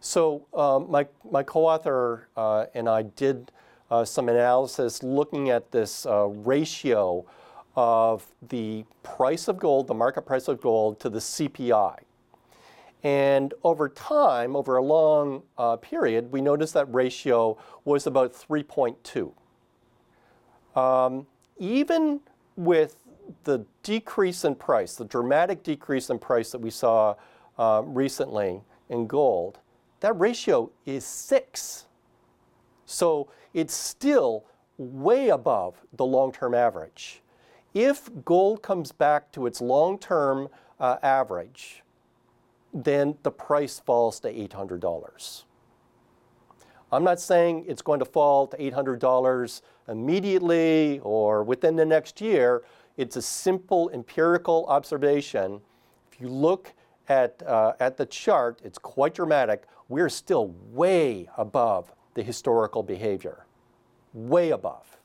So um, my, my co-author uh, and I did uh, some analysis looking at this uh, ratio of the price of gold, the market price of gold, to the CPI. And over time, over a long uh, period, we noticed that ratio was about 3.2. Um, even with the decrease in price, the dramatic decrease in price that we saw uh, recently in gold, that ratio is six. So it's still way above the long term average. If gold comes back to its long term uh, average, then the price falls to $800. I'm not saying it's going to fall to $800 immediately or within the next year. It's a simple empirical observation. If you look at, uh, at the chart, it's quite dramatic. We're still way above the historical behavior, way above.